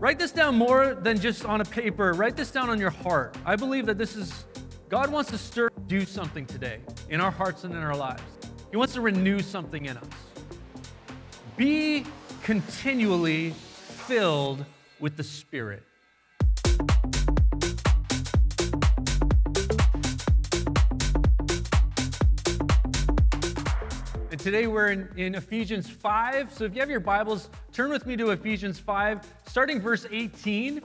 Write this down more than just on a paper. Write this down on your heart. I believe that this is, God wants to stir, do something today in our hearts and in our lives. He wants to renew something in us. Be continually filled with the Spirit. Today we're in, in, Ephesians 5. So if you have your Bibles, turn with me to Ephesians 5, starting verse 18.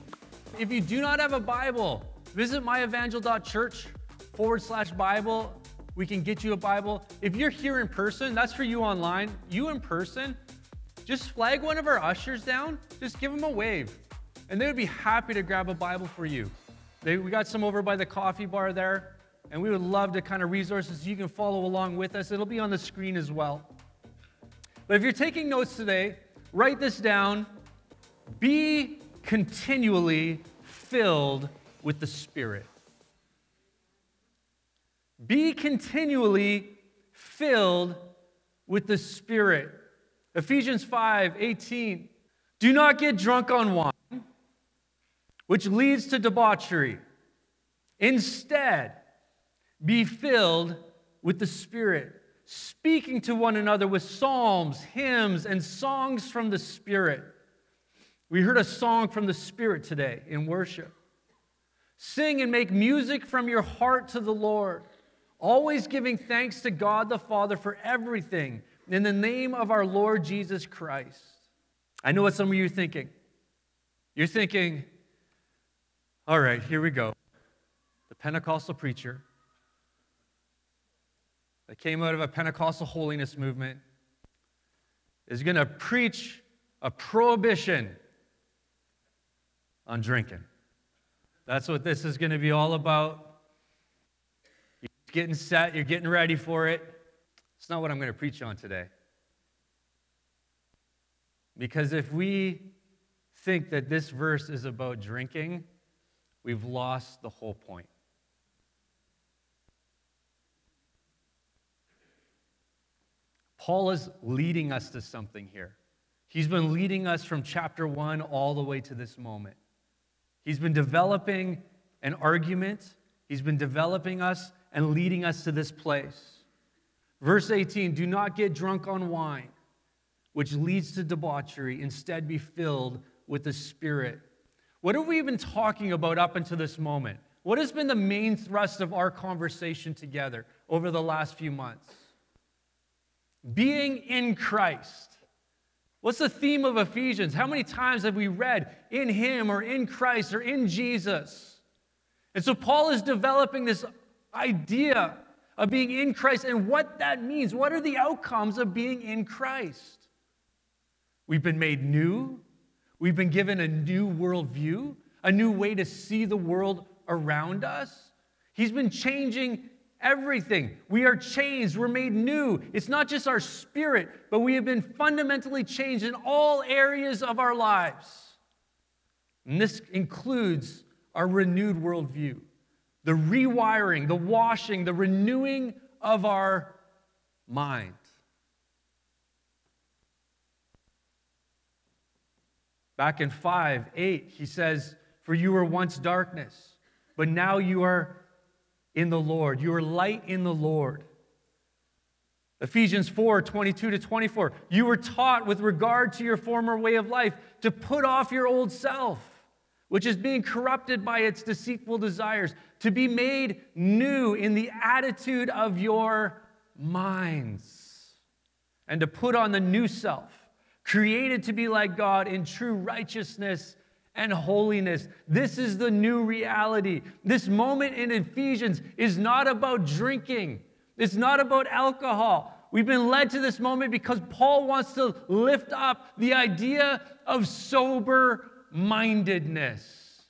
If you do not have a Bible, visit myevangel.church forward slash Bible. We can get you a Bible. If you're here in person, that's for you online. You in person, just flag one of our ushers down, just give them a wave, and they would be happy to grab a Bible for you. They, we got some over by the coffee bar there. And we would love to kind of resources you can follow along with us. It'll be on the screen as well. But if you're taking notes today, write this down. Be continually filled with the Spirit. Be continually filled with the Spirit. Ephesians 5 18. Do not get drunk on wine, which leads to debauchery. Instead, be filled with the Spirit, speaking to one another with psalms, hymns, and songs from the Spirit. We heard a song from the Spirit today in worship. Sing and make music from your heart to the Lord, always giving thanks to God the Father for everything in the name of our Lord Jesus Christ. I know what some of you are thinking. You're thinking, all right, here we go. The Pentecostal preacher that came out of a Pentecostal holiness movement is going to preach a prohibition on drinking. That's what this is going to be all about. You're getting set, you're getting ready for it. It's not what I'm going to preach on today. Because if we think that this verse is about drinking, we've lost the whole point. Paul is leading us to something here. He's been leading us from chapter one all the way to this moment. He's been developing an argument, he's been developing us and leading us to this place. Verse 18 Do not get drunk on wine, which leads to debauchery. Instead, be filled with the Spirit. What have we been talking about up until this moment? What has been the main thrust of our conversation together over the last few months? Being in Christ. What's the theme of Ephesians? How many times have we read in Him or in Christ or in Jesus? And so Paul is developing this idea of being in Christ and what that means. What are the outcomes of being in Christ? We've been made new, we've been given a new worldview, a new way to see the world around us. He's been changing everything. We are changed, we're made new. It's not just our spirit, but we have been fundamentally changed in all areas of our lives. And this includes our renewed worldview, the rewiring, the washing, the renewing of our mind. Back in 5 8, he says, For you were once darkness, but now you are in the Lord. You are light in the Lord. Ephesians 4 22 to 24. You were taught with regard to your former way of life to put off your old self, which is being corrupted by its deceitful desires, to be made new in the attitude of your minds, and to put on the new self, created to be like God in true righteousness and holiness. This is the new reality. This moment in Ephesians is not about drinking, it's not about alcohol. We've been led to this moment because Paul wants to lift up the idea of sober mindedness.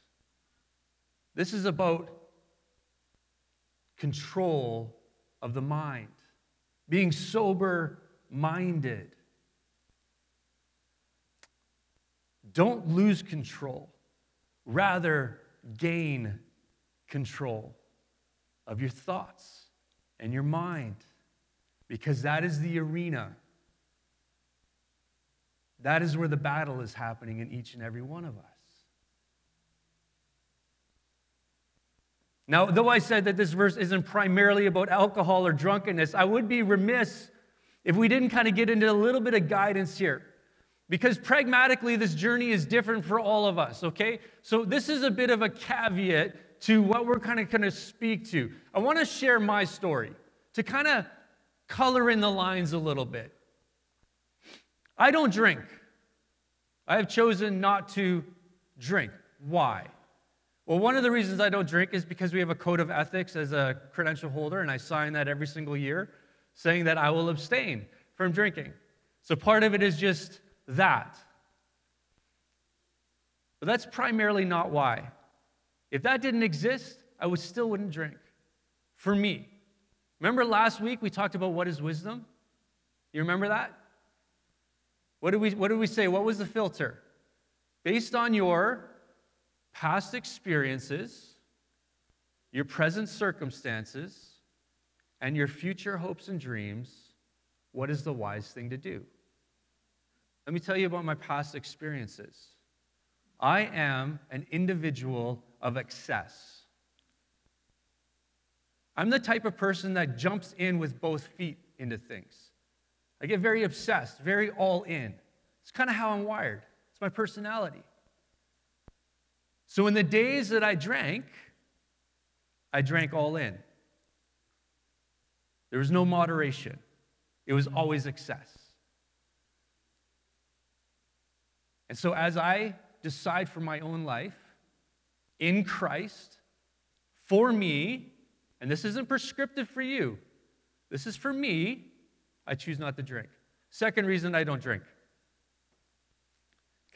This is about control of the mind, being sober minded. Don't lose control, rather, gain control of your thoughts and your mind, because that is the arena. That is where the battle is happening in each and every one of us. Now, though I said that this verse isn't primarily about alcohol or drunkenness, I would be remiss if we didn't kind of get into a little bit of guidance here. Because pragmatically, this journey is different for all of us, okay? So, this is a bit of a caveat to what we're kind of going to speak to. I want to share my story to kind of color in the lines a little bit. I don't drink. I have chosen not to drink. Why? Well, one of the reasons I don't drink is because we have a code of ethics as a credential holder, and I sign that every single year saying that I will abstain from drinking. So part of it is just that. But that's primarily not why. If that didn't exist, I would still wouldn't drink. For me. Remember last week we talked about what is wisdom? You remember that? What did we, what did we say? What was the filter? Based on your past experiences, your present circumstances, and your future hopes and dreams, what is the wise thing to do? Let me tell you about my past experiences. I am an individual of excess. I'm the type of person that jumps in with both feet into things. I get very obsessed, very all in. It's kind of how I'm wired, it's my personality. So in the days that I drank, I drank all in. There was no moderation, it was always excess. And so as I decide for my own life in Christ, for me, and this isn't prescriptive for you, this is for me, I choose not to drink. Second reason I don't drink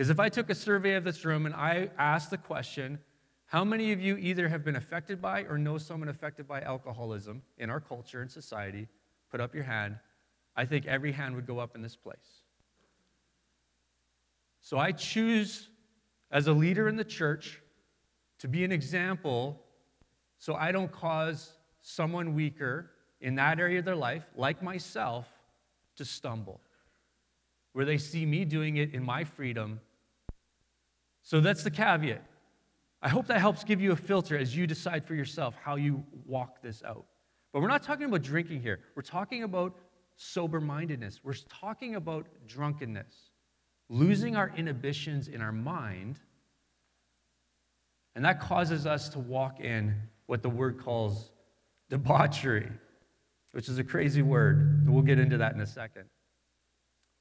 because if I took a survey of this room and I asked the question, how many of you either have been affected by or know someone affected by alcoholism in our culture and society? Put up your hand. I think every hand would go up in this place. So I choose, as a leader in the church, to be an example so I don't cause someone weaker in that area of their life, like myself, to stumble. Where they see me doing it in my freedom so that's the caveat. I hope that helps give you a filter as you decide for yourself how you walk this out. But we're not talking about drinking here. We're talking about sober mindedness. We're talking about drunkenness, losing our inhibitions in our mind. And that causes us to walk in what the word calls debauchery, which is a crazy word. We'll get into that in a second.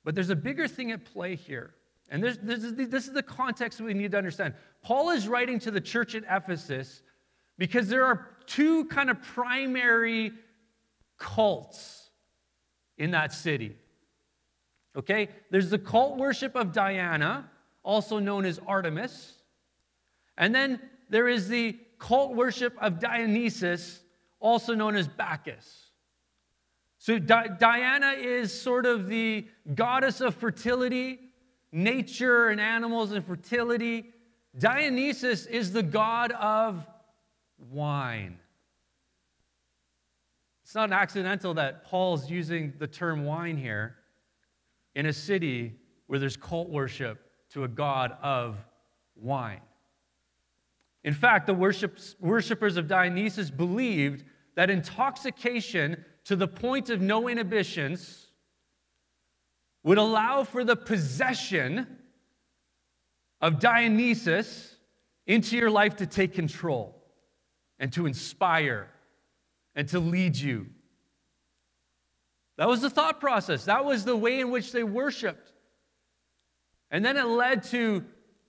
But there's a bigger thing at play here. And this, is the context we need to understand. Paul is writing to the church at Ephesus because there are two kind of primary cults in that city. Okay? There's the cult worship of Diana, also known as Artemis. And then there is the cult worship of Dionysus, also known as Bacchus. So Di- Diana is sort of the goddess of fertility nature and animals and fertility. Dionysus is the god of wine. It's not accidental that Paul's using the term wine here in a city where there's cult worship to a god of wine. In fact, the worshippers of Dionysus believed that intoxication to the point of no inhibitions would allow for the possession of Dionysus into your life to take control and to inspire and to lead you. That was the thought process. That was the way in which they worshiped. And then it led to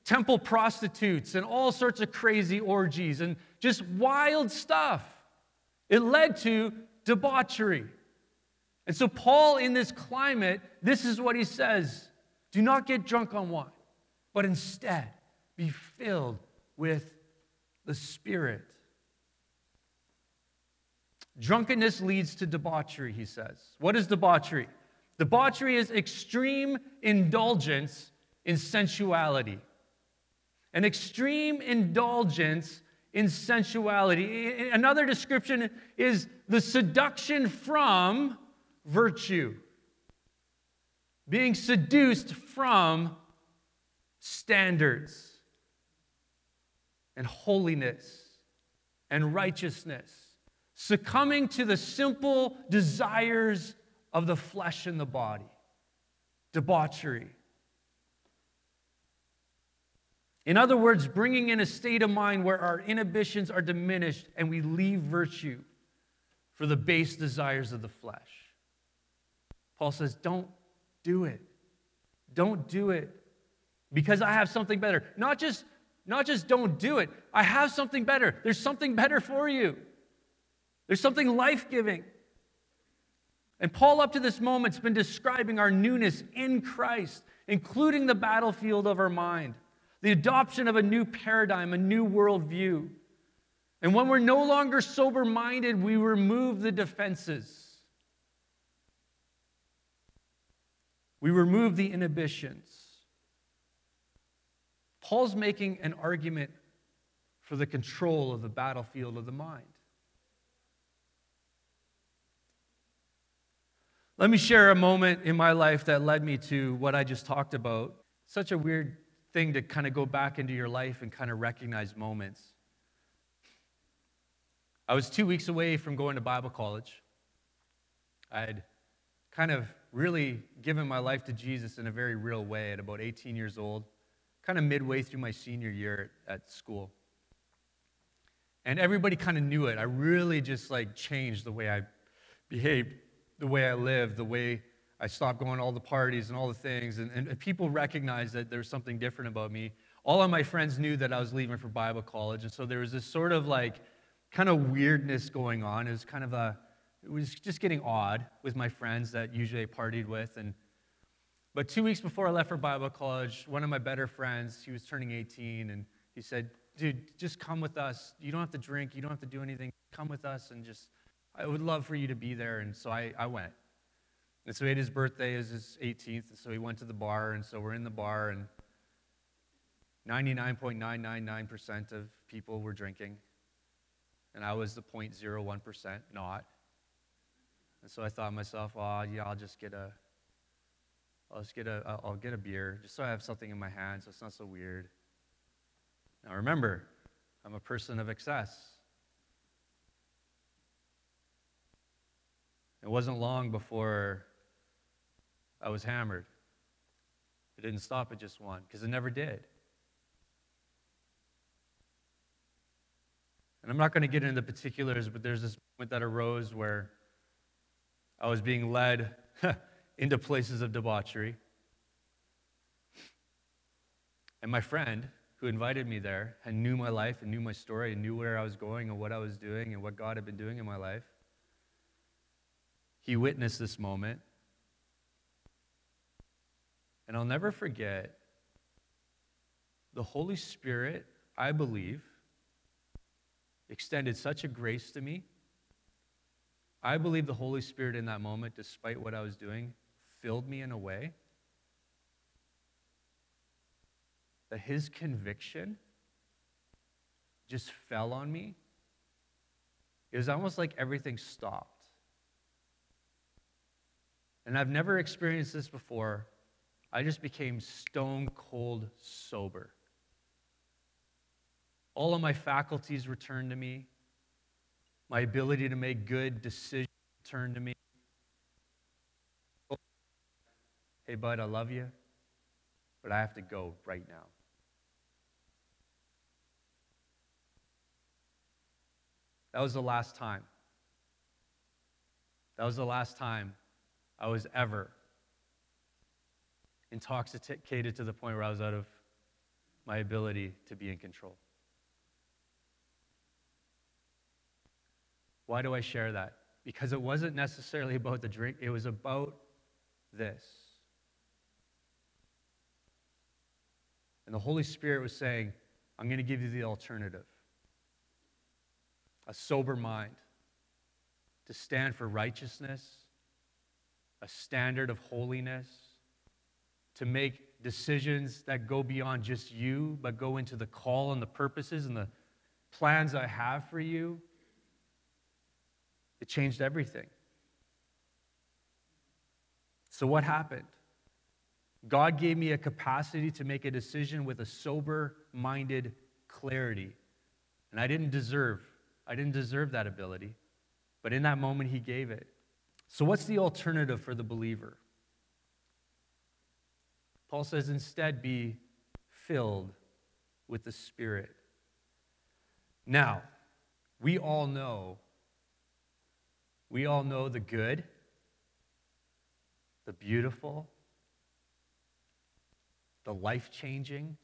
temple prostitutes and all sorts of crazy orgies and just wild stuff. It led to debauchery. And so, Paul, in this climate, this is what he says do not get drunk on wine, but instead be filled with the Spirit. Drunkenness leads to debauchery, he says. What is debauchery? Debauchery is extreme indulgence in sensuality. An extreme indulgence in sensuality. Another description is the seduction from virtue, being seduced from standards and holiness and righteousness, succumbing to the simple desires of the flesh and the body, debauchery. In other words, bringing in a state of mind where our inhibitions are diminished and we leave virtue for the base desires of the flesh. Paul says, Don't do it. Don't do it because I have something better. Not just, not just don't do it, I have something better. There's something better for you, there's something life giving. And Paul, up to this moment, has been describing our newness in Christ, including the battlefield of our mind, the adoption of a new paradigm, a new worldview. And when we're no longer sober minded, we remove the defenses. We remove the inhibitions. Paul's making an argument for the control of the battlefield of the mind. Let me share a moment in my life that led me to what I just talked about. Such a weird thing to kind of go back into your life and kind of recognize moments. I was two weeks away from going to Bible college. I had kind of really given my life to Jesus in a very real way at about 18 years old, kind of midway through my senior year at school. And everybody kind of knew it. I really just like changed the way I behaved, the way I lived, the way I stopped going to all the parties and all the things. And, and people recognized that there was something different about me. All of my friends knew that I was leaving for Bible college. And so there was this sort of like, kind of weirdness going on. It was kind of a, it was just getting odd with my friends that usually I partied with. And, but two weeks before I left for Bible college, one of my better friends, he was turning 18, and he said, dude, just come with us. You don't have to drink. You don't have to do anything. Come with us and just, I would love for you to be there. And so I, I went. And so he had his birthday is his 18th, and so he went to the bar, and so we're in the bar, and 99.999% of people were drinking and I was the 0.01% not. And so I thought to myself, oh, yeah, I'll just get a, I'll just get a, I'll get a beer just so I have something in my hand so it's not so weird. Now remember, I'm a person of excess. It wasn't long before I was hammered. It didn't stop at just one because it never did. And I'm not going to get into the particulars, but there's this moment that arose where I was being led into places of debauchery. And my friend who invited me there and knew my life and knew my story and knew where I was going and what I was doing and what God had been doing in my life, he witnessed this moment. And I'll never forget the Holy Spirit, I believe, extended such a grace to me. I believe the Holy Spirit in that moment, despite what I was doing, filled me in a way that his conviction just fell on me. It was almost like everything stopped. And I've never experienced this before. I just became stone cold sober. All of my faculties returned to me. My ability to make good decisions returned to me. Hey, bud, I love you, but I have to go right now. That was the last time. That was the last time I was ever intoxicated to the point where I was out of my ability to be in control. Why do I share that? Because it wasn't necessarily about the drink, it was about this. And the Holy Spirit was saying, I'm going to give you the alternative a sober mind to stand for righteousness, a standard of holiness, to make decisions that go beyond just you, but go into the call and the purposes and the plans I have for you. It changed everything. So, what happened? God gave me a capacity to make a decision with a sober minded clarity. And I didn't deserve, I didn't deserve that ability. But in that moment, He gave it. So, what's the alternative for the believer? Paul says, instead, be filled with the Spirit. Now, we all know, we all know the good, the beautiful, the life changing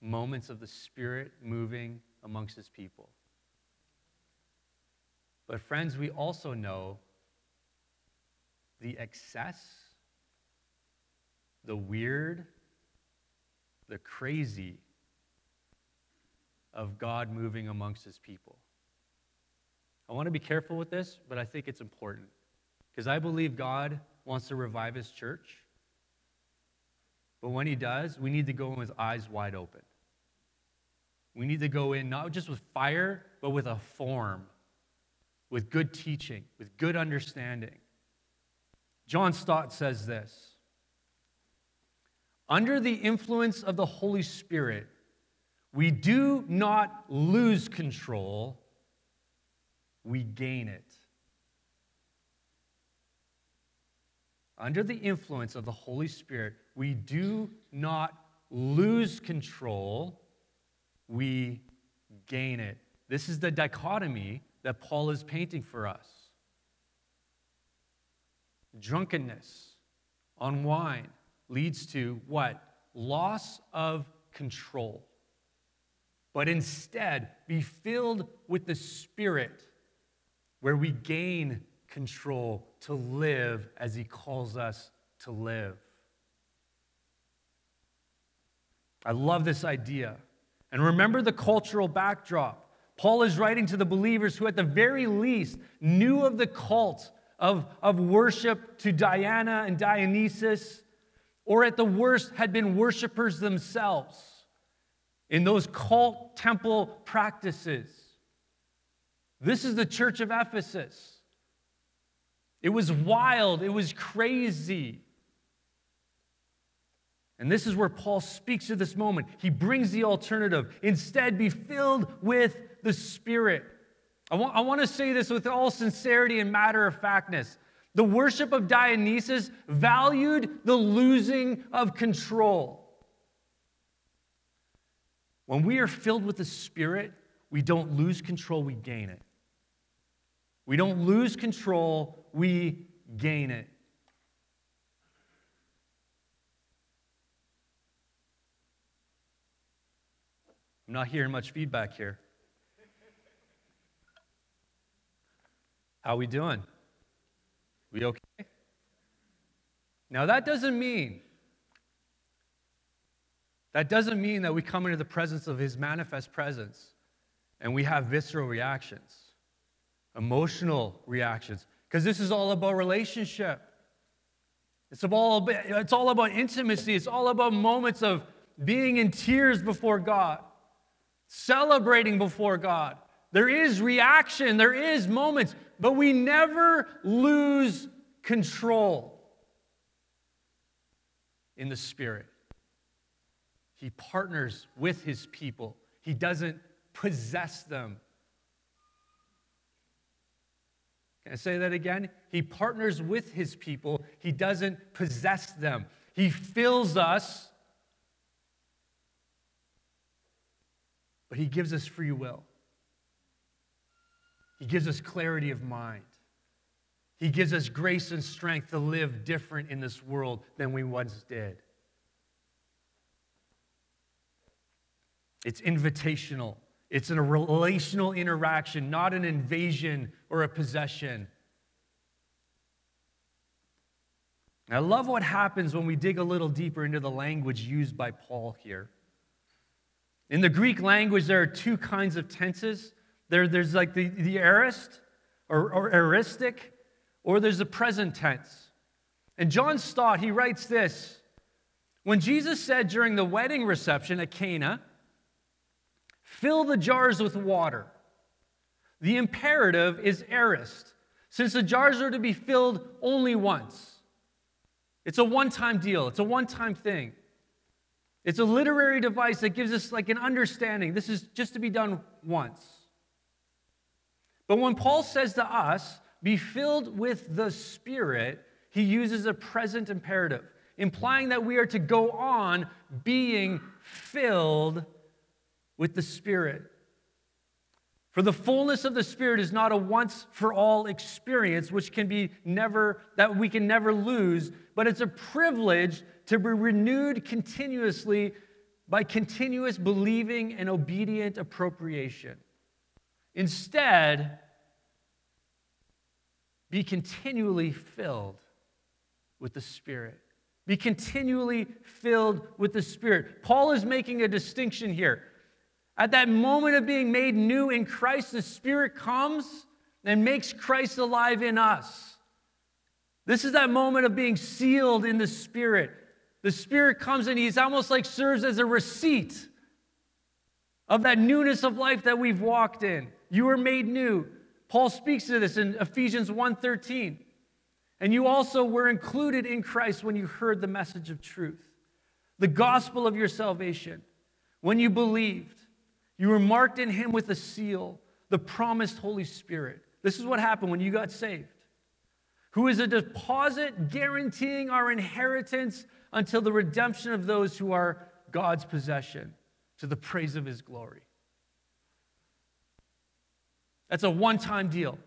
moments of the Spirit moving amongst His people. But, friends, we also know the excess, the weird, the crazy of God moving amongst his people. I want to be careful with this, but I think it's important because I believe God wants to revive his church. But when he does, we need to go in with eyes wide open. We need to go in not just with fire, but with a form, with good teaching, with good understanding. John Stott says this Under the influence of the Holy Spirit, we do not lose control, we gain it. Under the influence of the Holy Spirit, we do not lose control, we gain it. This is the dichotomy that Paul is painting for us drunkenness on wine leads to what? Loss of control. But instead, be filled with the Spirit, where we gain control to live as He calls us to live. I love this idea. And remember the cultural backdrop. Paul is writing to the believers who, at the very least, knew of the cult of, of worship to Diana and Dionysus, or at the worst had been worshipers themselves in those cult temple practices. This is the church of Ephesus. It was wild, it was crazy. And this is where Paul speaks to this moment. He brings the alternative. Instead, be filled with the Spirit. I want, I want to say this with all sincerity and matter of factness. The worship of Dionysus valued the losing of control. When we are filled with the Spirit, we don't lose control, we gain it. We don't lose control, we gain it. I'm not hearing much feedback here. How we doing? We okay? Now that doesn't mean that doesn't mean that we come into the presence of his manifest presence and we have visceral reactions, emotional reactions, because this is all about relationship. It's all, about, it's all about intimacy. It's all about moments of being in tears before God, celebrating before God. There is reaction, there is moments, but we never lose control in the Spirit. He partners with his people, he doesn't possess them. Can I say that again? He partners with his people, he doesn't possess them. He fills us, but he gives us free will. He gives us clarity of mind. He gives us grace and strength to live different in this world than we once did. It's invitational. It's a relational interaction, not an invasion or a possession. I love what happens when we dig a little deeper into the language used by Paul here. In the Greek language, there are two kinds of tenses. There, there's like the, the aorist or, or aoristic, or there's the present tense. And John Stott, he writes this When Jesus said during the wedding reception at Cana, Fill the jars with water. The imperative is aorist, since the jars are to be filled only once. It's a one time deal, it's a one time thing. It's a literary device that gives us like an understanding. This is just to be done once. But when Paul says to us, be filled with the Spirit, he uses a present imperative, implying that we are to go on being filled with the Spirit. For the fullness of the Spirit is not a once for all experience, which can be never, that we can never lose, but it's a privilege to be renewed continuously by continuous believing and obedient appropriation. Instead, be continually filled with the Spirit. Be continually filled with the Spirit. Paul is making a distinction here. At that moment of being made new in Christ, the Spirit comes and makes Christ alive in us. This is that moment of being sealed in the Spirit. The Spirit comes and He's almost like serves as a receipt of that newness of life that we've walked in. You were made new. Paul speaks to this in Ephesians 1:13. And you also were included in Christ when you heard the message of truth, the gospel of your salvation. When you believed, you were marked in him with a seal, the promised Holy Spirit. This is what happened when you got saved. Who is a deposit guaranteeing our inheritance until the redemption of those who are God's possession to the praise of his glory. That's a one time deal.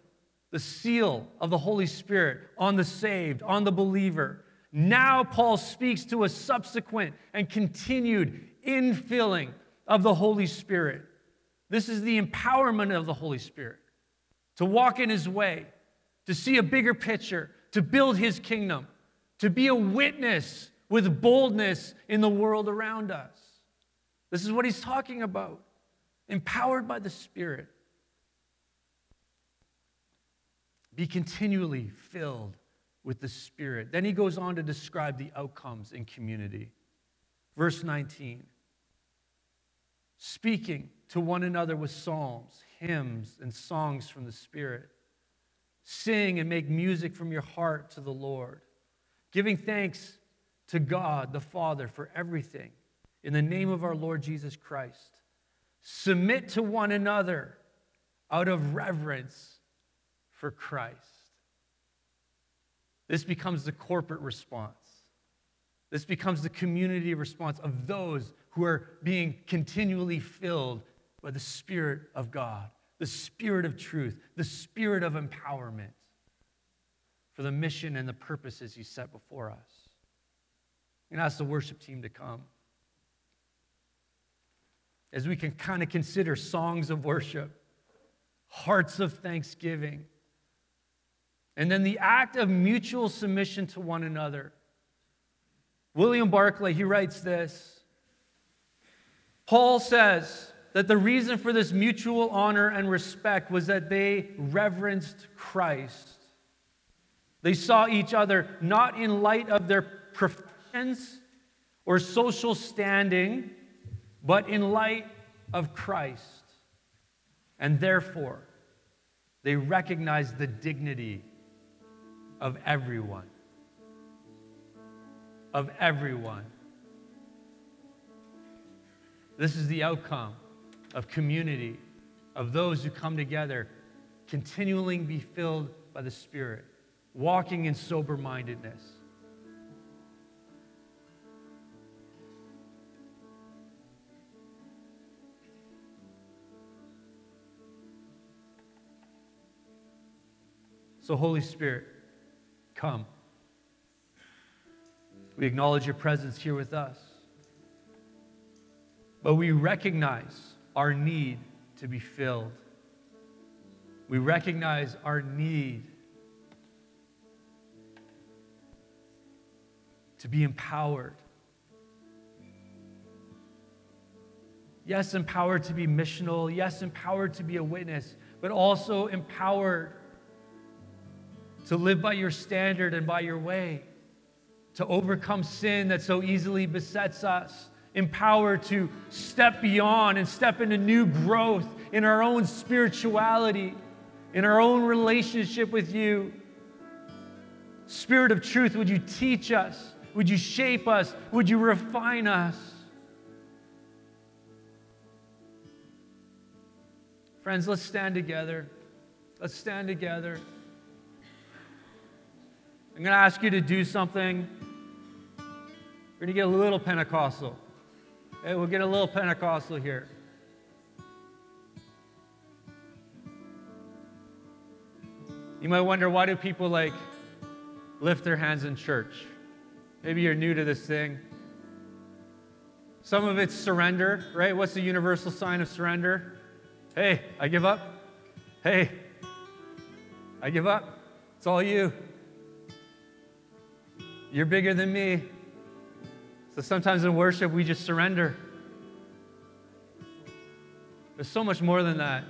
The seal of the Holy Spirit on the saved, on the believer. Now, Paul speaks to a subsequent and continued infilling of the Holy Spirit. This is the empowerment of the Holy Spirit to walk in his way, to see a bigger picture, to build his kingdom, to be a witness with boldness in the world around us. This is what he's talking about. Empowered by the Spirit. Be continually filled with the Spirit. Then he goes on to describe the outcomes in community. Verse 19 speaking to one another with psalms, hymns, and songs from the Spirit. Sing and make music from your heart to the Lord, giving thanks to God the Father for everything in the name of our Lord Jesus Christ. Submit to one another out of reverence for Christ. This becomes the corporate response. This becomes the community response of those who are being continually filled by the Spirit of God, the Spirit of truth, the Spirit of empowerment for the mission and the purposes He set before us and ask the worship team to come. As we can kind of consider songs of worship, hearts of thanksgiving, and then the act of mutual submission to one another. William Barclay, he writes this. Paul says that the reason for this mutual honor and respect was that they reverenced Christ. They saw each other not in light of their profession or social standing, but in light of Christ. And therefore, they recognized the dignity of everyone. Of everyone. This is the outcome of community, of those who come together, continually be filled by the Spirit, walking in sober mindedness. So, Holy Spirit, come. We acknowledge your presence here with us. But we recognize our need to be filled. We recognize our need to be empowered. Yes, empowered to be missional. Yes, empowered to be a witness, but also empowered to live by your standard and by your way, to overcome sin that so easily besets us, empowered to step beyond and step into new growth in our own spirituality, in our own relationship with you. Spirit of truth, would you teach us? Would you shape us? Would you refine us? Friends, let's stand together. Let's stand together. I'm going to ask you to do something. We're going to get a little Pentecostal. Hey, we'll get a little Pentecostal here. You might wonder why do people like lift their hands in church? Maybe you're new to this thing. Some of it's surrender, right? What's the universal sign of surrender? Hey, I give up. Hey, I give up. It's all you. You're bigger than me. So sometimes in worship, we just surrender. There's so much more than that.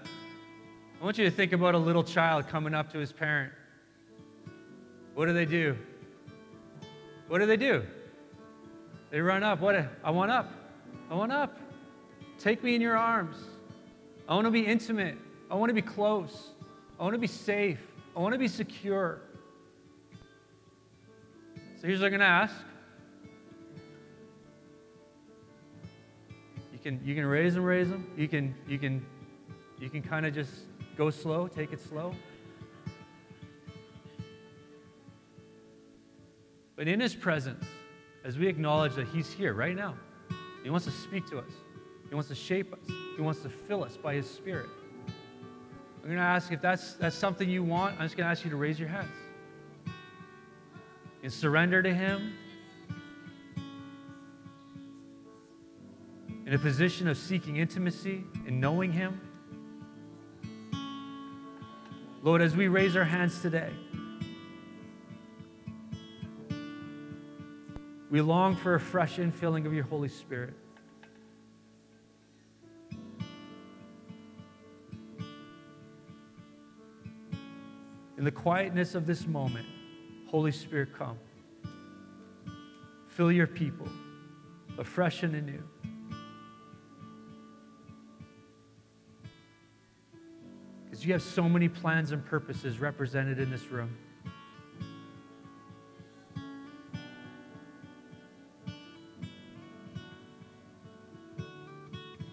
I want you to think about a little child coming up to his parent. What do they do? What do they do? They run up. What? I want up. I want up. Take me in your arms. I want to be intimate. I want to be close. I want to be safe. I want to be secure. So here's what I'm going to ask. You can, you can raise them, raise them. You can, you can, you can kind of just go slow, take it slow. But in his presence, as we acknowledge that he's here right now, he wants to speak to us. He wants to shape us. He wants to fill us by his spirit. I'm going to ask if that's, that's something you want. I'm just going to ask you to raise your hands and surrender to Him in a position of seeking intimacy and knowing Him. Lord, as we raise our hands today, we long for a fresh infilling of your Holy Spirit. In the quietness of this moment, Holy Spirit, come. Fill your people afresh and anew. Because you have so many plans and purposes represented in this room.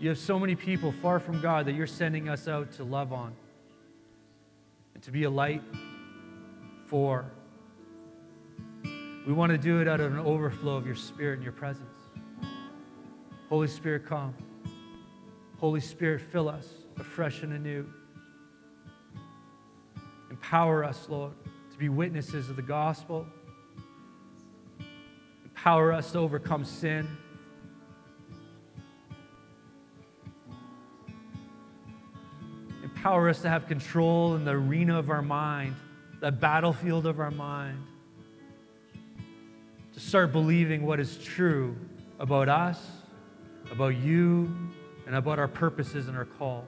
You have so many people far from God that you're sending us out to love on and to be a light for. We want to do it out of an overflow of your spirit and your presence. Holy Spirit, come. Holy Spirit, fill us afresh and anew. Empower us, Lord, to be witnesses of the gospel. Empower us to overcome sin. Empower us to have control in the arena of our mind, the battlefield of our mind start believing what is true about us, about you, and about our purposes and our call.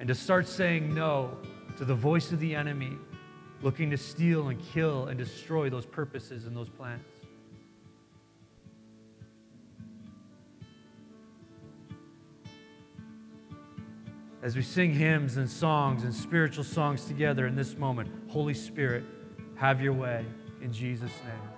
And to start saying no to the voice of the enemy looking to steal and kill and destroy those purposes and those plans. As we sing hymns and songs and spiritual songs together in this moment, Holy Spirit, have your way in Jesus' name.